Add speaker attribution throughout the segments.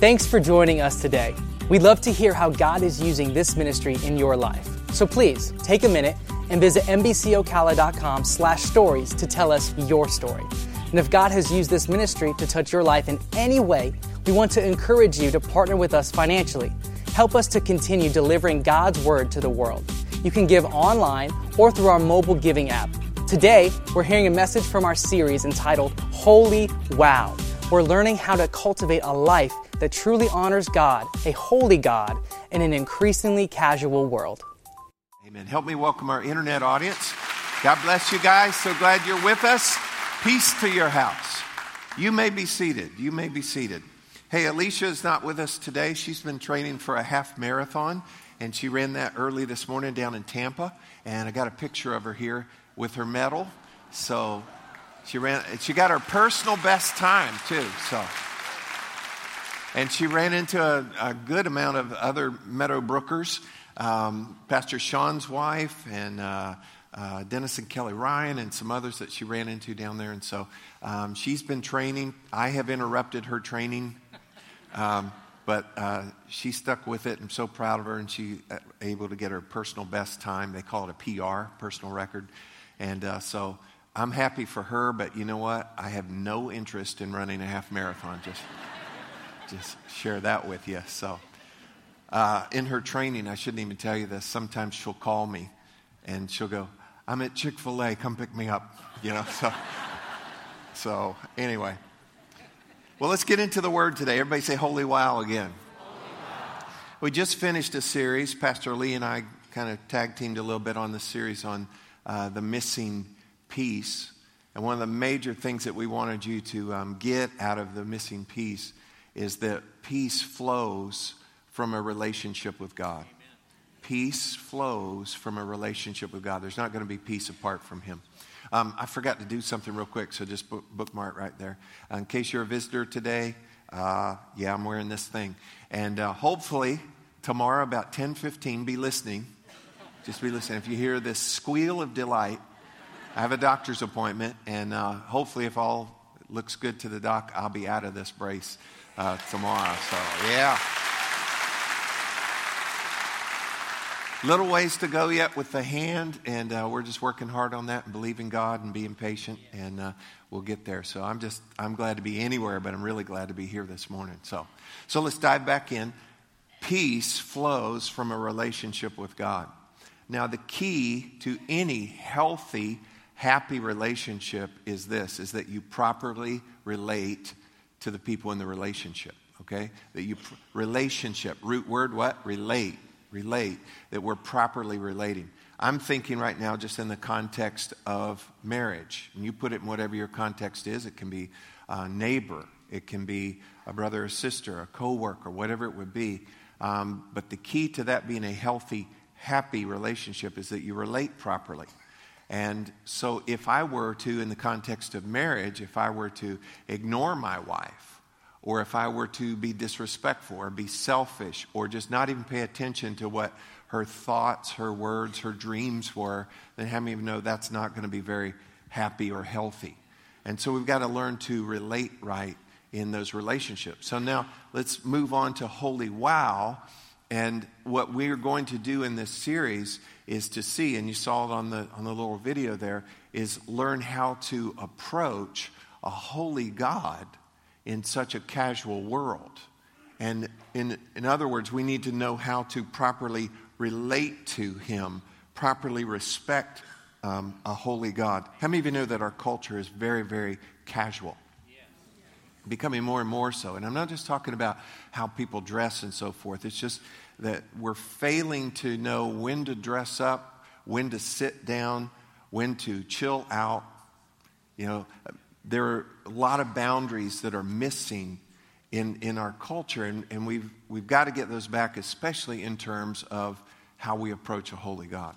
Speaker 1: Thanks for joining us today. We'd love to hear how God is using this ministry in your life. So please take a minute and visit mbcocala.com slash stories to tell us your story. And if God has used this ministry to touch your life in any way, we want to encourage you to partner with us financially. Help us to continue delivering God's word to the world. You can give online or through our mobile giving app. Today, we're hearing a message from our series entitled Holy Wow. We're learning how to cultivate a life that truly honors God, a holy God, in an increasingly casual world.
Speaker 2: Amen. Help me welcome our internet audience. God bless you guys. So glad you're with us. Peace to your house. You may be seated. You may be seated. Hey, Alicia is not with us today. She's been training for a half marathon, and she ran that early this morning down in Tampa. And I got a picture of her here with her medal. So she ran. She got her personal best time too. So. And she ran into a, a good amount of other Meadowbrookers, um, Pastor Sean's wife, and uh, uh, Dennis and Kelly Ryan, and some others that she ran into down there. And so um, she's been training. I have interrupted her training, um, but uh, she stuck with it. I'm so proud of her, and she uh, able to get her personal best time. They call it a PR, personal record. And uh, so I'm happy for her, but you know what? I have no interest in running a half marathon. Just just share that with you. So, uh, in her training, I shouldn't even tell you this. Sometimes she'll call me and she'll go, I'm at Chick fil A, come pick me up. You know, so, so anyway. Well, let's get into the word today. Everybody say holy wow again. Holy wow. We just finished a series. Pastor Lee and I kind of tag teamed a little bit on the series on uh, the missing piece. And one of the major things that we wanted you to um, get out of the missing piece is that peace flows from a relationship with God. Amen. Peace flows from a relationship with God. There's not going to be peace apart from Him. Um, I forgot to do something real quick, so just book, bookmark right there. Uh, in case you're a visitor today, uh, yeah, I'm wearing this thing. And uh, hopefully, tomorrow about 10:15, be listening. Just be listening. If you hear this squeal of delight, I have a doctor's appointment, and uh, hopefully, if all looks good to the doc, I'll be out of this brace uh, tomorrow. So, yeah. Little ways to go yet with the hand, and uh, we're just working hard on that and believing God and being patient, and uh, we'll get there. So I'm just I'm glad to be anywhere, but I'm really glad to be here this morning. So, so let's dive back in. Peace flows from a relationship with God. Now, the key to any healthy, happy relationship is this: is that you properly relate to the people in the relationship, okay? That you, relationship, root word what? Relate, relate, that we're properly relating. I'm thinking right now just in the context of marriage. And you put it in whatever your context is. It can be a neighbor, it can be a brother or sister, a coworker, whatever it would be. Um, but the key to that being a healthy, happy relationship is that you relate properly. And so, if I were to, in the context of marriage, if I were to ignore my wife, or if I were to be disrespectful, or be selfish, or just not even pay attention to what her thoughts, her words, her dreams were, then how many of you know that's not going to be very happy or healthy? And so, we've got to learn to relate right in those relationships. So, now let's move on to Holy Wow. And what we're going to do in this series is to see, and you saw it on the, on the little video there, is learn how to approach a holy God in such a casual world. And in, in other words, we need to know how to properly relate to Him, properly respect um, a holy God. How many of you know that our culture is very, very casual? Becoming more and more so. And I'm not just talking about how people dress and so forth, it's just that we're failing to know when to dress up, when to sit down, when to chill out. You know, there are a lot of boundaries that are missing in, in our culture, and, and we've, we've got to get those back, especially in terms of how we approach a holy God.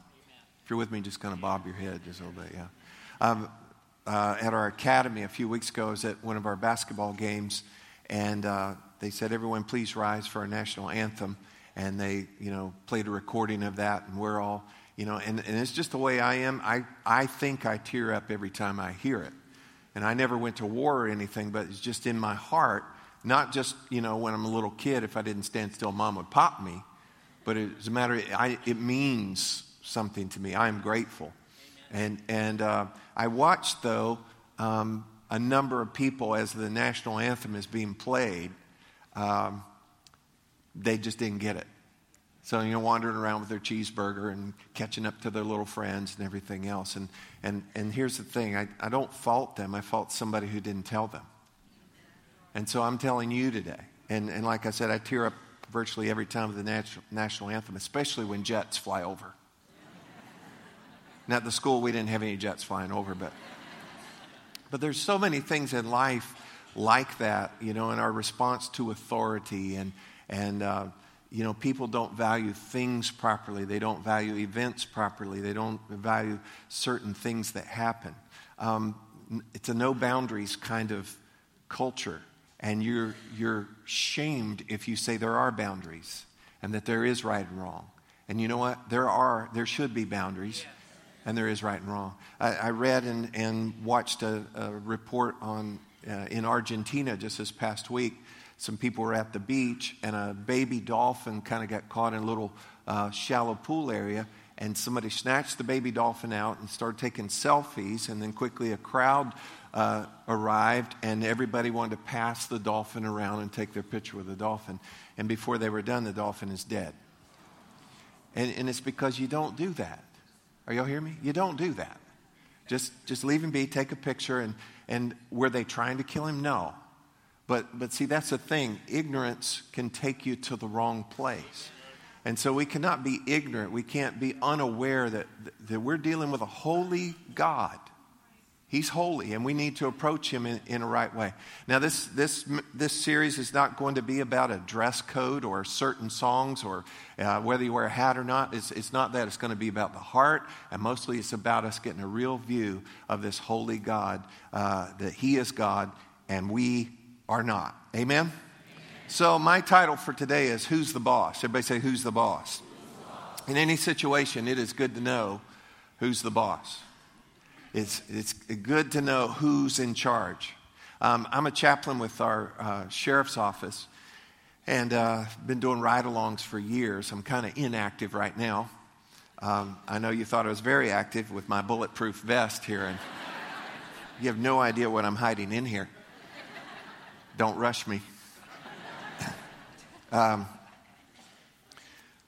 Speaker 2: If you're with me, just kind of bob your head just a little bit, yeah. Um, uh, at our academy a few weeks ago, I was at one of our basketball games, and uh, they said, Everyone, please rise for our national anthem and they, you know, played a recording of that, and we're all, you know, and, and it's just the way I am. I, I think I tear up every time I hear it. And I never went to war or anything, but it's just in my heart Not just, you know, when I'm a little kid, if I didn't stand still, mom would pop me. But it's a matter, I, it means something to me. I am grateful. And, and uh, I watched, though, um, a number of people as the national anthem is being played, um, they just didn't get it. So, you know, wandering around with their cheeseburger and catching up to their little friends and everything else. And, and, and here's the thing I, I don't fault them, I fault somebody who didn't tell them. And so I'm telling you today. And, and like I said, I tear up virtually every time of the national, national anthem, especially when jets fly over. Now, at the school, we didn't have any jets flying over, but, but there's so many things in life like that, you know, in our response to authority. And, and uh, you know, people don't value things properly. They don't value events properly. They don't value certain things that happen. Um, it's a no boundaries kind of culture. And you're, you're shamed if you say there are boundaries and that there is right and wrong. And you know what? There are, there should be boundaries and there is right and wrong. I, I read and, and watched a, a report on uh, in Argentina just this past week. Some people were at the beach, and a baby dolphin kind of got caught in a little uh, shallow pool area. And somebody snatched the baby dolphin out and started taking selfies. And then quickly a crowd uh, arrived, and everybody wanted to pass the dolphin around and take their picture with the dolphin. And before they were done, the dolphin is dead. And, and it's because you don't do that. Are y'all hear me? You don't do that. Just, just leave him be, take a picture, and, and were they trying to kill him? No. But, but see, that's the thing. Ignorance can take you to the wrong place. And so we cannot be ignorant. We can't be unaware that, that we're dealing with a holy God He's holy, and we need to approach him in, in, a right way. Now, this, this, this series is not going to be about a dress code or certain songs or uh, whether you wear a hat or not. It's, it's not that. It's going to be about the heart, and mostly it's about us getting a real view of this holy God, uh, that He is God and we are not. Amen? Amen? So, my title for today is Who's the Boss? Everybody say, Who's the boss? In any situation, it is good to know who's the boss it's, it's good to know who's in charge. Um, I'm a chaplain with our uh, sheriff's office and uh, been doing ride alongs for years. I'm kind of inactive right now. Um, I know you thought I was very active with my bulletproof vest here, and you have no idea what I'm hiding in here. Don't rush me. Um,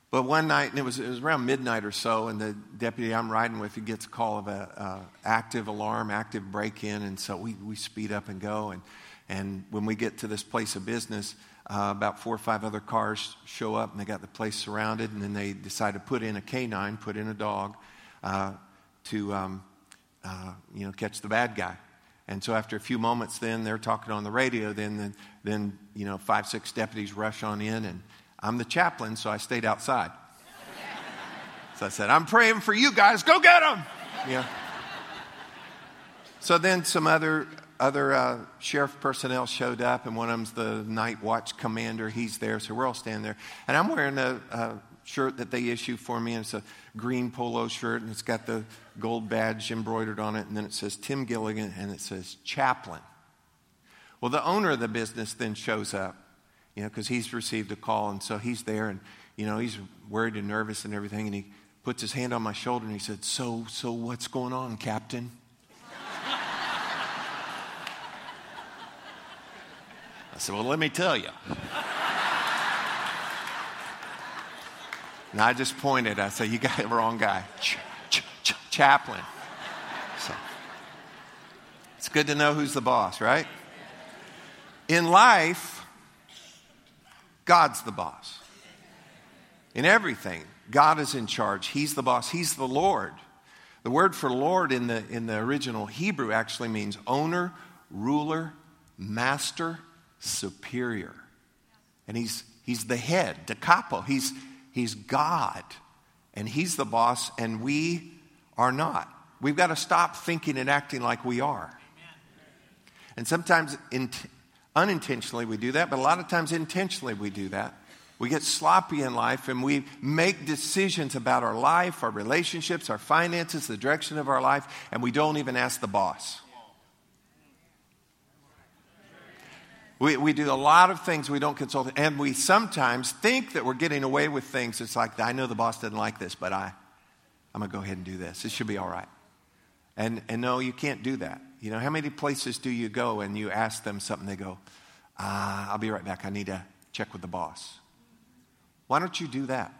Speaker 2: but one night, and it was, it was around midnight or so, and the deputy I'm riding with, he gets a call of an active alarm, active break-in, and so we, we speed up and go. And, and when we get to this place of business, uh, about four or five other cars show up, and they got the place surrounded, and then they decide to put in a canine, put in a dog, uh, to um, uh, you know catch the bad guy. And so after a few moments, then they're talking on the radio. Then, then, then you know, five, six deputies rush on in, and I'm the chaplain, so I stayed outside. So I said, I'm praying for you guys. Go get them. Yeah. So then some other other uh, sheriff personnel showed up, and one of them's the night watch commander. He's there, so we're all standing there. And I'm wearing a, a shirt that they issue for me, and it's a green polo shirt, and it's got the gold badge embroidered on it, and then it says Tim Gilligan, and it says chaplain. Well, the owner of the business then shows up, you know, because he's received a call. And so he's there and, you know, he's worried and nervous and everything. And he puts his hand on my shoulder and he said, So, so what's going on, Captain? I said, Well, let me tell you. And I just pointed. I said, You got the wrong guy. Ch- ch- ch- chaplain. So, it's good to know who's the boss, right? In life, God's the boss. In everything, God is in charge. He's the boss, He's the Lord. The word for Lord in the, in the original Hebrew actually means owner, ruler, master, superior. And he's, he's the head, the capo. He's, he's God. And he's the boss, and we are not. We've got to stop thinking and acting like we are. And sometimes in, Unintentionally, we do that, but a lot of times intentionally, we do that. We get sloppy in life and we make decisions about our life, our relationships, our finances, the direction of our life, and we don't even ask the boss. We, we do a lot of things we don't consult, and we sometimes think that we're getting away with things. It's like, I know the boss doesn't like this, but I, I'm going to go ahead and do this. It should be all right. And, and no, you can't do that. You know, how many places do you go and you ask them something, they go, ah, I'll be right back. I need to check with the boss. Why don't you do that?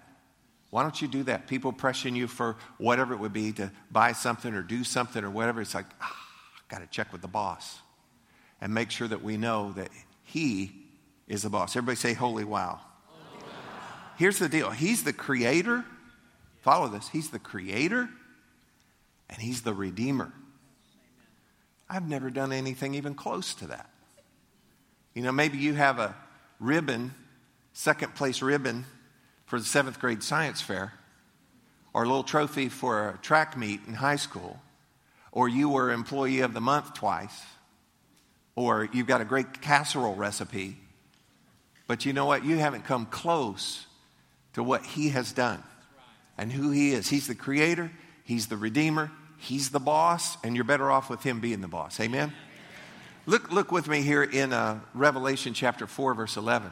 Speaker 2: Why don't you do that? People pressing you for whatever it would be to buy something or do something or whatever. It's like, ah, got to check with the boss and make sure that we know that he is the boss. Everybody say, Holy wow. Holy wow. Here's the deal He's the creator. Follow this. He's the creator and He's the redeemer. I've never done anything even close to that. You know, maybe you have a ribbon, second place ribbon for the seventh grade science fair, or a little trophy for a track meet in high school, or you were employee of the month twice, or you've got a great casserole recipe. But you know what? You haven't come close to what He has done and who He is. He's the creator, He's the redeemer, He's the boss, and you're better off with Him being the boss. Amen? Look, look with me here in uh, Revelation chapter 4, verse 11.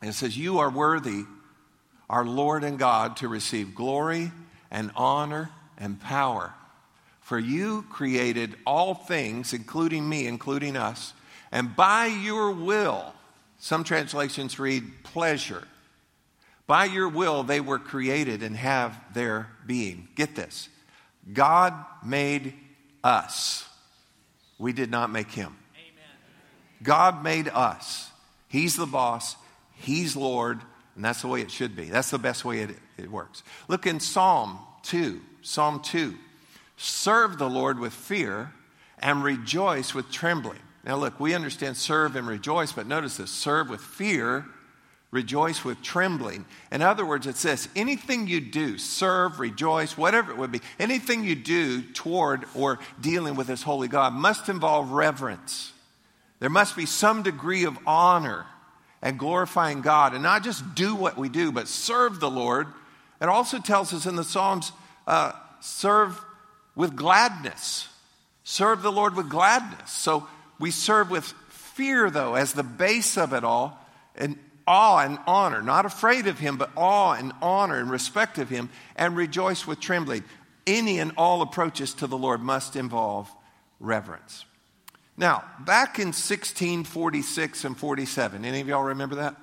Speaker 2: And it says, You are worthy, our Lord and God, to receive glory and honor and power. For you created all things, including me, including us, and by your will, some translations read pleasure. By your will, they were created and have their being. Get this God made us. We did not make him. Amen. God made us. He's the boss, He's Lord, and that's the way it should be. That's the best way it, it works. Look in Psalm 2. Psalm 2. Serve the Lord with fear and rejoice with trembling. Now, look, we understand serve and rejoice, but notice this serve with fear rejoice with trembling. In other words, it's this anything you do, serve, rejoice, whatever it would be, anything you do toward or dealing with this holy God must involve reverence. There must be some degree of honor and glorifying God, and not just do what we do, but serve the Lord. It also tells us in the Psalms uh, serve with gladness. Serve the Lord with gladness. So we serve with fear, though, as the base of it all. And awe and honor, not afraid of him, but awe and honor and respect of him, and rejoice with trembling. Any and all approaches to the Lord must involve reverence. Now, back in 1646 and 47, any of y'all remember that?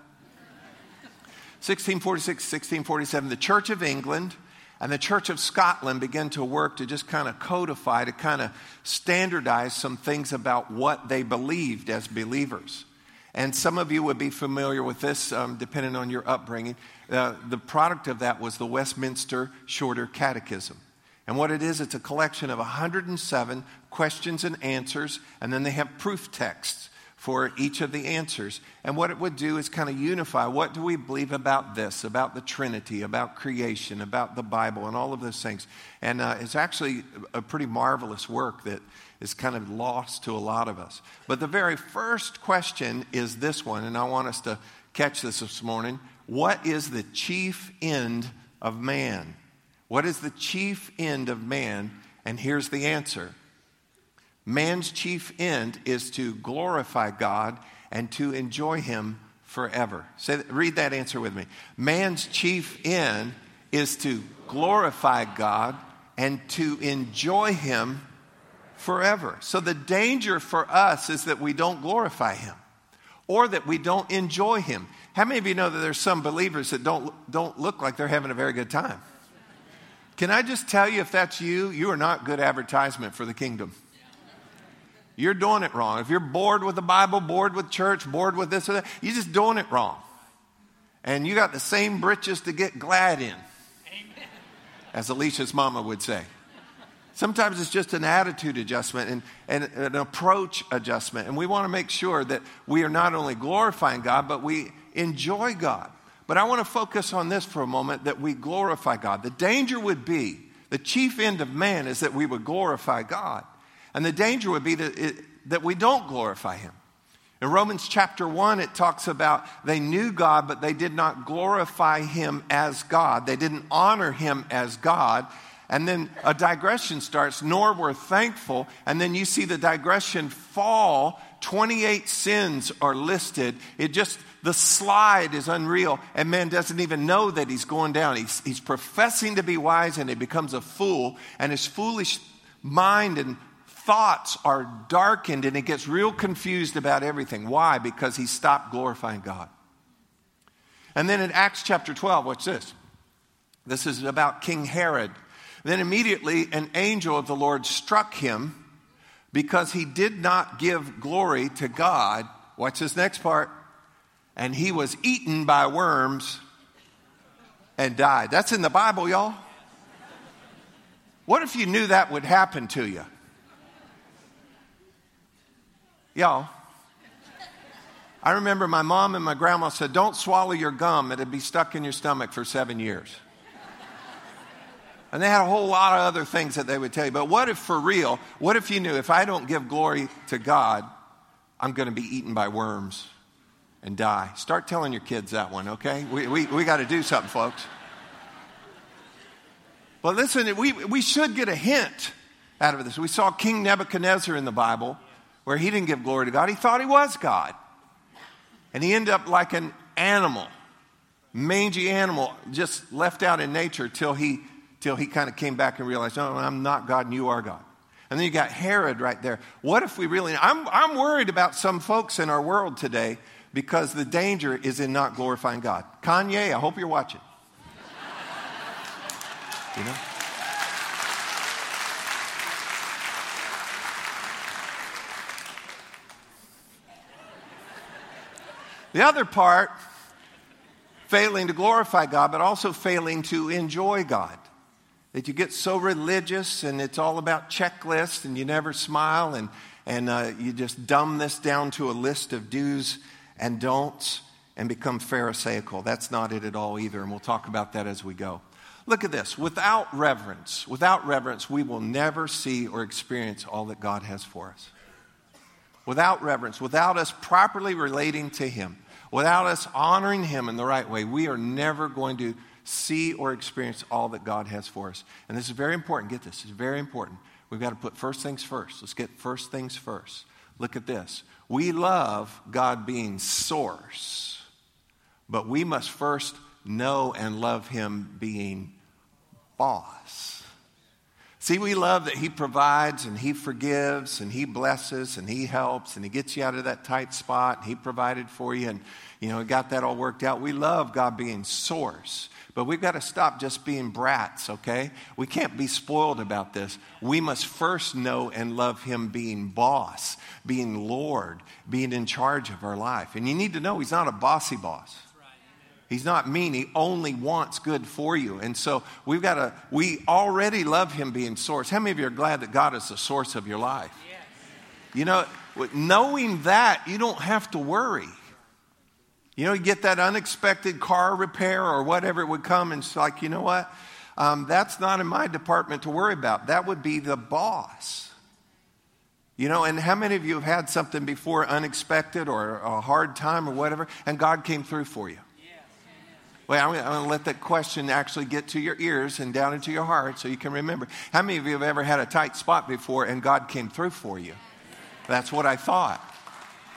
Speaker 2: 1646, 1647, the Church of England and the Church of Scotland began to work to just kind of codify, to kind of standardize some things about what they believed as believers. And some of you would be familiar with this, um, depending on your upbringing. Uh, the product of that was the Westminster Shorter Catechism. And what it is, it's a collection of 107 questions and answers, and then they have proof texts for each of the answers. And what it would do is kind of unify what do we believe about this, about the Trinity, about creation, about the Bible, and all of those things. And uh, it's actually a pretty marvelous work that is kind of lost to a lot of us. But the very first question is this one, and I want us to catch this this morning. What is the chief end of man? What is the chief end of man? And here's the answer Man's chief end is to glorify God and to enjoy Him forever. Say, read that answer with me. Man's chief end is to glorify God and to enjoy Him forever. So the danger for us is that we don't glorify Him or that we don't enjoy Him. How many of you know that there's some believers that don't, don't look like they're having a very good time? Can I just tell you, if that's you, you are not good advertisement for the kingdom. You're doing it wrong. If you're bored with the Bible, bored with church, bored with this or that, you're just doing it wrong. And you got the same britches to get glad in, Amen. as Alicia's mama would say. Sometimes it's just an attitude adjustment and, and an approach adjustment. And we want to make sure that we are not only glorifying God, but we enjoy God. But I want to focus on this for a moment that we glorify God. The danger would be, the chief end of man is that we would glorify God. And the danger would be that, it, that we don't glorify Him. In Romans chapter 1, it talks about they knew God, but they did not glorify Him as God. They didn't honor Him as God. And then a digression starts, nor were thankful. And then you see the digression fall 28 sins are listed. It just, the slide is unreal, and man doesn't even know that he's going down. He's, he's professing to be wise, and he becomes a fool, and his foolish mind and thoughts are darkened, and he gets real confused about everything. Why? Because he stopped glorifying God. And then in Acts chapter 12, what's this? This is about King Herod. Then immediately an angel of the Lord struck him because he did not give glory to God. Watch this next part. And he was eaten by worms and died. That's in the Bible, y'all. What if you knew that would happen to you? Y'all, I remember my mom and my grandma said, Don't swallow your gum, it'd be stuck in your stomach for seven years. And they had a whole lot of other things that they would tell you. But what if for real, what if you knew if I don't give glory to God, I'm going to be eaten by worms and die? Start telling your kids that one, okay? We, we, we got to do something, folks. But listen, we, we should get a hint out of this. We saw King Nebuchadnezzar in the Bible where he didn't give glory to God, he thought he was God. And he ended up like an animal, mangy animal, just left out in nature till he till he kind of came back and realized, no, I'm not God and you are God. And then you got Herod right there. What if we really, I'm, I'm worried about some folks in our world today because the danger is in not glorifying God. Kanye, I hope you're watching. You know? The other part, failing to glorify God, but also failing to enjoy God that you get so religious and it's all about checklists and you never smile and, and uh, you just dumb this down to a list of do's and don'ts and become Pharisaical. That's not it at all either, and we'll talk about that as we go. Look at this. Without reverence, without reverence, we will never see or experience all that God has for us. Without reverence, without us properly relating to Him, without us honoring Him in the right way, we are never going to see or experience all that God has for us. And this is very important. Get this, it's very important. We've got to put first things first. Let's get first things first. Look at this. We love God being source, but we must first know and love Him being boss. See, we love that He provides and He forgives and He blesses and He helps and He gets you out of that tight spot. He provided for you and, you know, got that all worked out. We love God being source. But we've got to stop just being brats, okay? We can't be spoiled about this. We must first know and love Him being boss, being Lord, being in charge of our life. And you need to know He's not a bossy boss. He's not mean. He only wants good for you. And so we've got to, we already love Him being source. How many of you are glad that God is the source of your life? Yes. You know, knowing that, you don't have to worry. You know, you get that unexpected car repair or whatever it would come, and it's like, you know what? Um, that's not in my department to worry about. That would be the boss. You know, and how many of you have had something before unexpected or a hard time or whatever, and God came through for you? Well, I'm going to let that question actually get to your ears and down into your heart so you can remember. How many of you have ever had a tight spot before and God came through for you? That's what I thought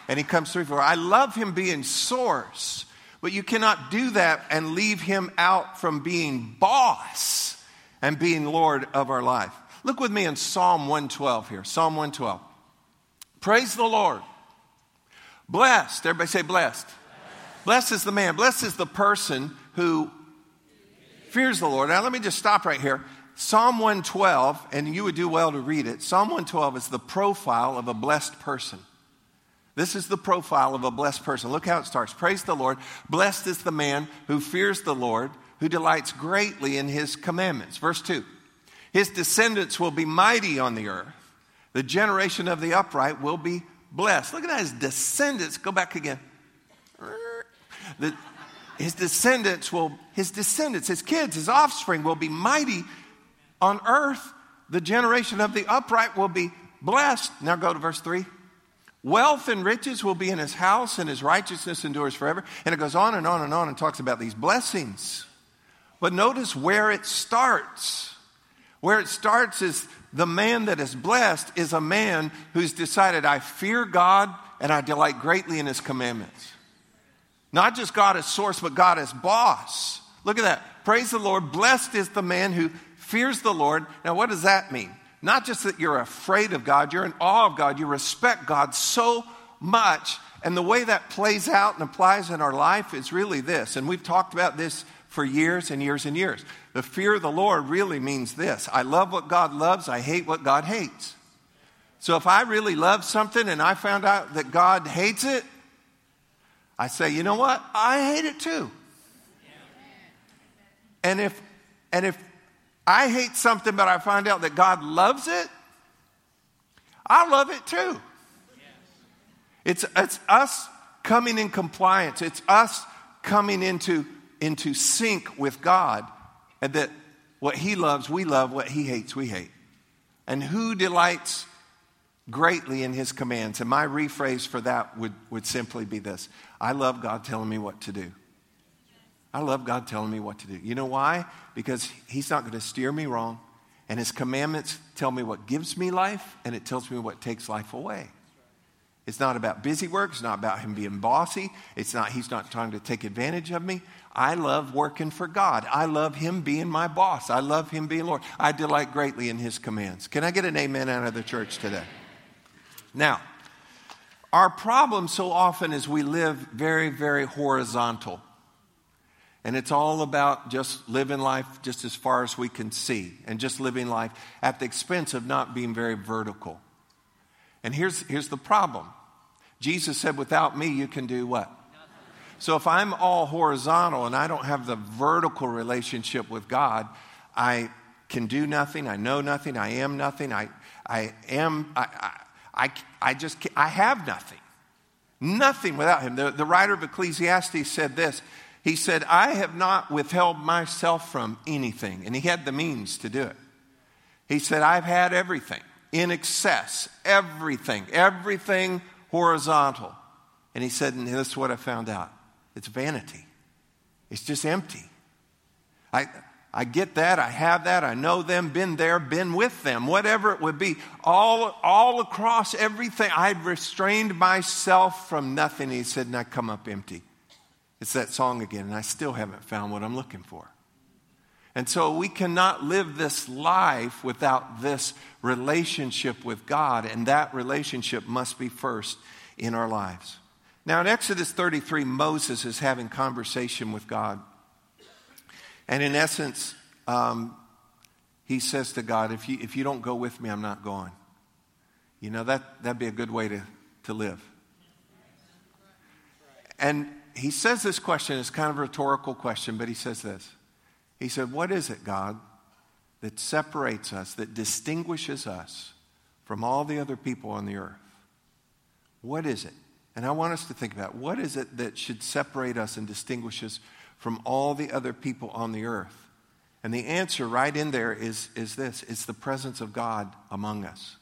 Speaker 2: and he comes through for. I love him being source, but you cannot do that and leave him out from being boss and being Lord of our life. Look with me in Psalm 112 here. Psalm 112. Praise the Lord. Blessed. Everybody say blessed. Blessed, blessed is the man. Blessed is the person who fears the Lord. Now, let me just stop right here. Psalm 112, and you would do well to read it. Psalm 112 is the profile of a blessed person. This is the profile of a blessed person. Look how it starts. Praise the Lord. Blessed is the man who fears the Lord, who delights greatly in his commandments. Verse 2 His descendants will be mighty on the earth. The generation of the upright will be blessed. Look at that. His descendants, go back again. The, his descendants will, his descendants, his kids, his offspring will be mighty on earth. The generation of the upright will be blessed. Now go to verse 3. Wealth and riches will be in his house, and his righteousness endures forever. And it goes on and on and on and talks about these blessings. But notice where it starts. Where it starts is the man that is blessed is a man who's decided, I fear God and I delight greatly in his commandments. Not just God as source, but God as boss. Look at that. Praise the Lord. Blessed is the man who fears the Lord. Now, what does that mean? Not just that you're afraid of God, you're in awe of God, you respect God so much. And the way that plays out and applies in our life is really this. And we've talked about this for years and years and years. The fear of the Lord really means this I love what God loves, I hate what God hates. So if I really love something and I found out that God hates it, I say, you know what? I hate it too. And if and if I hate something but I find out that God loves it, I love it too. It's, it's us coming in compliance. It's us coming into, into sync with God. And that what He loves, we love. What He hates, we hate. And who delights greatly in His commands? And my rephrase for that would, would simply be this I love God telling me what to do. I love God telling me what to do. You know why? Because He's not going to steer me wrong. And His commandments tell me what gives me life, and it tells me what takes life away. It's not about busy work. It's not about him being bossy. It's not, he's not trying to take advantage of me. I love working for God. I love him being my boss. I love him being Lord. I delight greatly in his commands. Can I get an amen out of the church today? Now, our problem so often is we live very, very horizontal. And it's all about just living life just as far as we can see and just living life at the expense of not being very vertical. And here's, here's the problem Jesus said, without me, you can do what? So if I'm all horizontal and I don't have the vertical relationship with God, I can do nothing. I know nothing. I am nothing. I, I am, I, I, I I just, I have nothing. Nothing without him. The, the writer of Ecclesiastes said this. He said, I have not withheld myself from anything. And he had the means to do it. He said, I've had everything in excess, everything, everything horizontal. And he said, and this is what I found out it's vanity, it's just empty. I, I get that, I have that, I know them, been there, been with them, whatever it would be. All, all across everything, I'd restrained myself from nothing. He said, and I come up empty. It's that song again, and I still haven't found what I'm looking for. And so we cannot live this life without this relationship with God, and that relationship must be first in our lives. Now, in Exodus 33, Moses is having conversation with God. And in essence, um, he says to God, if you, if you don't go with me, I'm not going. You know, that, that'd be a good way to, to live. And he says this question, it's kind of a rhetorical question, but he says this he said, What is it, God, that separates us, that distinguishes us from all the other people on the earth? What is it? And I want us to think about what is it that should separate us and distinguish us from all the other people on the earth? And the answer right in there is, is this it's the presence of God among us.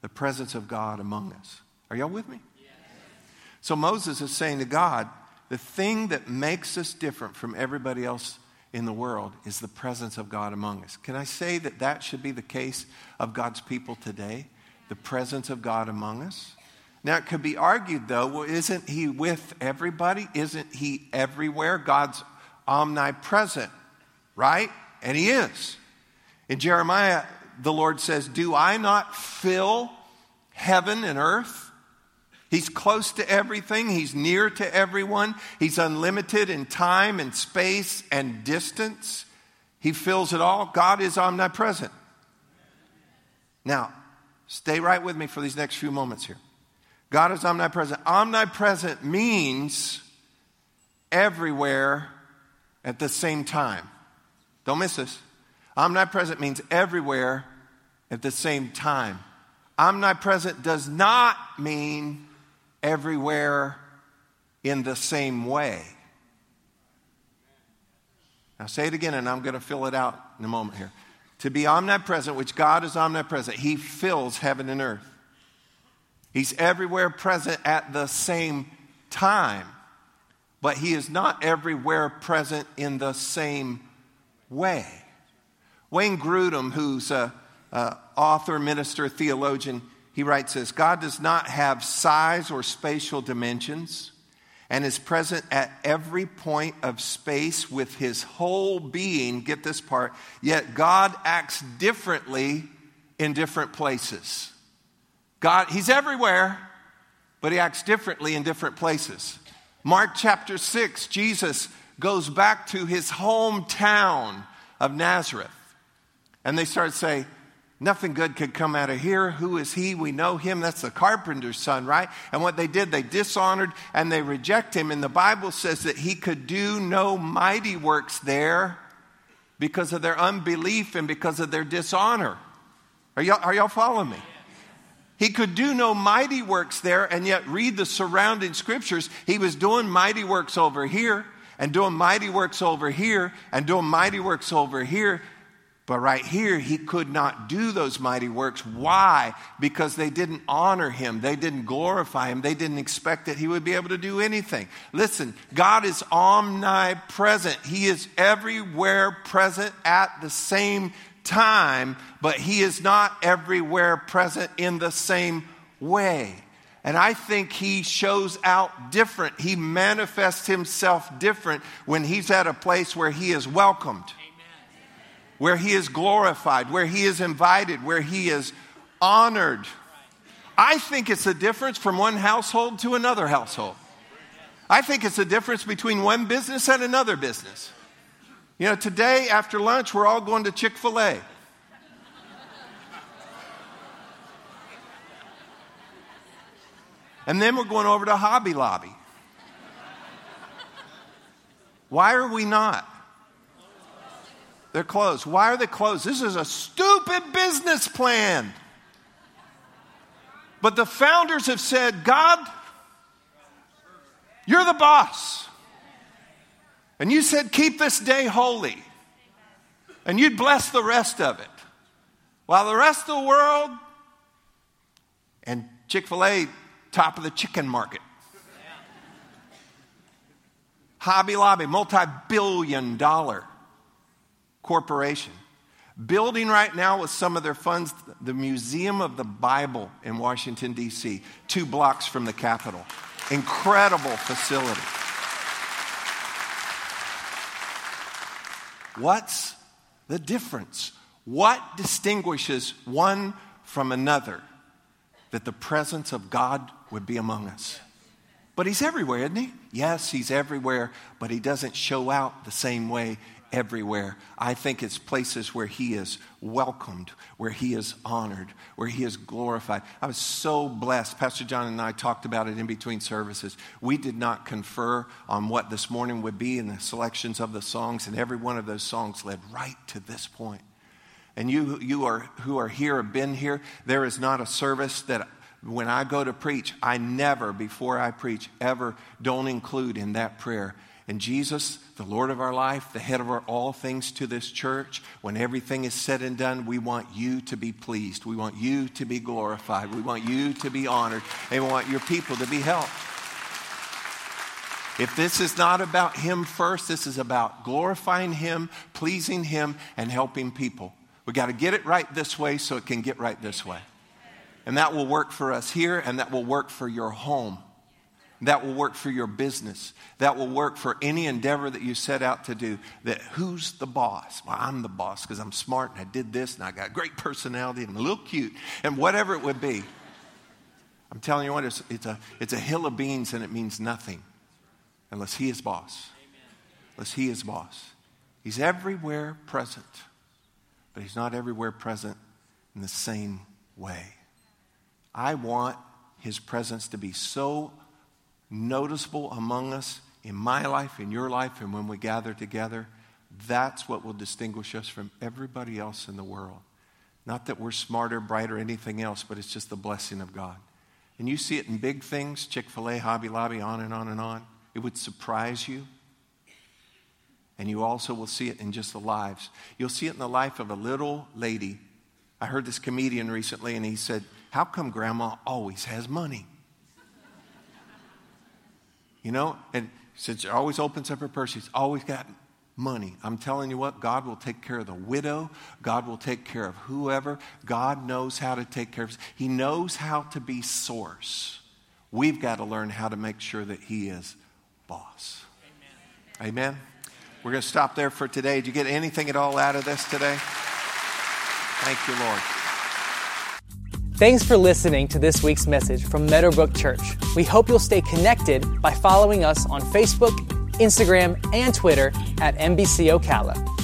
Speaker 2: The presence of God among us. Are y'all with me? Yes. So Moses is saying to God, the thing that makes us different from everybody else in the world is the presence of God among us. Can I say that that should be the case of God's people today? The presence of God among us? Now, it could be argued, though, well, isn't He with everybody? Isn't He everywhere? God's omnipresent, right? And He is. In Jeremiah, the Lord says, Do I not fill heaven and earth? He's close to everything. He's near to everyone. He's unlimited in time and space and distance. He fills it all. God is omnipresent. Now, stay right with me for these next few moments here. God is omnipresent. Omnipresent means everywhere at the same time. Don't miss this. Omnipresent means everywhere at the same time. Omnipresent does not mean everywhere in the same way. Now, say it again, and I'm going to fill it out in a moment here. To be omnipresent, which God is omnipresent, He fills heaven and earth. He's everywhere present at the same time, but He is not everywhere present in the same way. Wayne Grudem, who's an author, minister, theologian, he writes this God does not have size or spatial dimensions and is present at every point of space with his whole being. Get this part. Yet God acts differently in different places. God, he's everywhere, but he acts differently in different places. Mark chapter 6, Jesus goes back to his hometown of Nazareth. And they start to say, Nothing good could come out of here. Who is he? We know him. That's the carpenter's son, right? And what they did, they dishonored and they reject him. And the Bible says that he could do no mighty works there because of their unbelief and because of their dishonor. Are y'all, are y'all following me? He could do no mighty works there, and yet read the surrounding scriptures. He was doing mighty works over here, and doing mighty works over here, and doing mighty works over here. But right here, he could not do those mighty works. Why? Because they didn't honor him. They didn't glorify him. They didn't expect that he would be able to do anything. Listen, God is omnipresent. He is everywhere present at the same time, but he is not everywhere present in the same way. And I think he shows out different. He manifests himself different when he's at a place where he is welcomed where he is glorified, where he is invited, where he is honored. I think it's a difference from one household to another household. I think it's a difference between one business and another business. You know, today after lunch, we're all going to Chick fil A. And then we're going over to Hobby Lobby. Why are we not? They're closed. Why are they closed? This is a stupid business plan. But the founders have said, God, you're the boss. And you said, keep this day holy. And you'd bless the rest of it. While the rest of the world and Chick fil A, top of the chicken market. Hobby Lobby, multi billion dollar corporation. Building right now with some of their funds the Museum of the Bible in Washington, D.C., two blocks from the Capitol. Incredible facility. What's the difference? What distinguishes one from another? That the presence of God would be among us. But He's everywhere, isn't He? Yes, He's everywhere, but He doesn't show out the same way everywhere. I think it's places where he is welcomed, where he is honored, where he is glorified. I was so blessed. Pastor John and I talked about it in between services. We did not confer on what this morning would be in the selections of the songs, and every one of those songs led right to this point. And you, you are, who are here, have been here, there is not a service that when I go to preach, I never, before I preach, ever don't include in that prayer and Jesus, the Lord of our life, the head of our, all things to this church, when everything is said and done, we want you to be pleased. We want you to be glorified. We want you to be honored. And we want your people to be helped. If this is not about Him first, this is about glorifying Him, pleasing Him, and helping people. We got to get it right this way so it can get right this way. And that will work for us here, and that will work for your home. That will work for your business. That will work for any endeavor that you set out to do. That who's the boss? Well, I'm the boss because I'm smart and I did this and I got great personality and I'm a little cute and whatever it would be. I'm telling you what, it's, it's, a, it's a hill of beans and it means nothing unless he is boss. Unless he is boss. He's everywhere present, but he's not everywhere present in the same way. I want his presence to be so noticeable among us in my life, in your life, and when we gather together, that's what will distinguish us from everybody else in the world. Not that we're smarter, brighter, anything else, but it's just the blessing of God. And you see it in big things Chick fil A, Hobby Lobby, on and on and on. It would surprise you. And you also will see it in just the lives. You'll see it in the life of a little lady. I heard this comedian recently, and he said, How come grandma always has money? You know, and since she always opens up her purse, she's always got money. I'm telling you what, God will take care of the widow. God will take care of whoever. God knows how to take care of. He knows how to be source. We've got to learn how to make sure that He is boss. Amen. Amen. We're going to stop there for today. Did you get anything at all out of this today? Thank you, Lord.
Speaker 1: Thanks for listening to this week's message from Meadowbrook Church. We hope you'll stay connected by following us on Facebook, Instagram, and Twitter at MBC Ocala.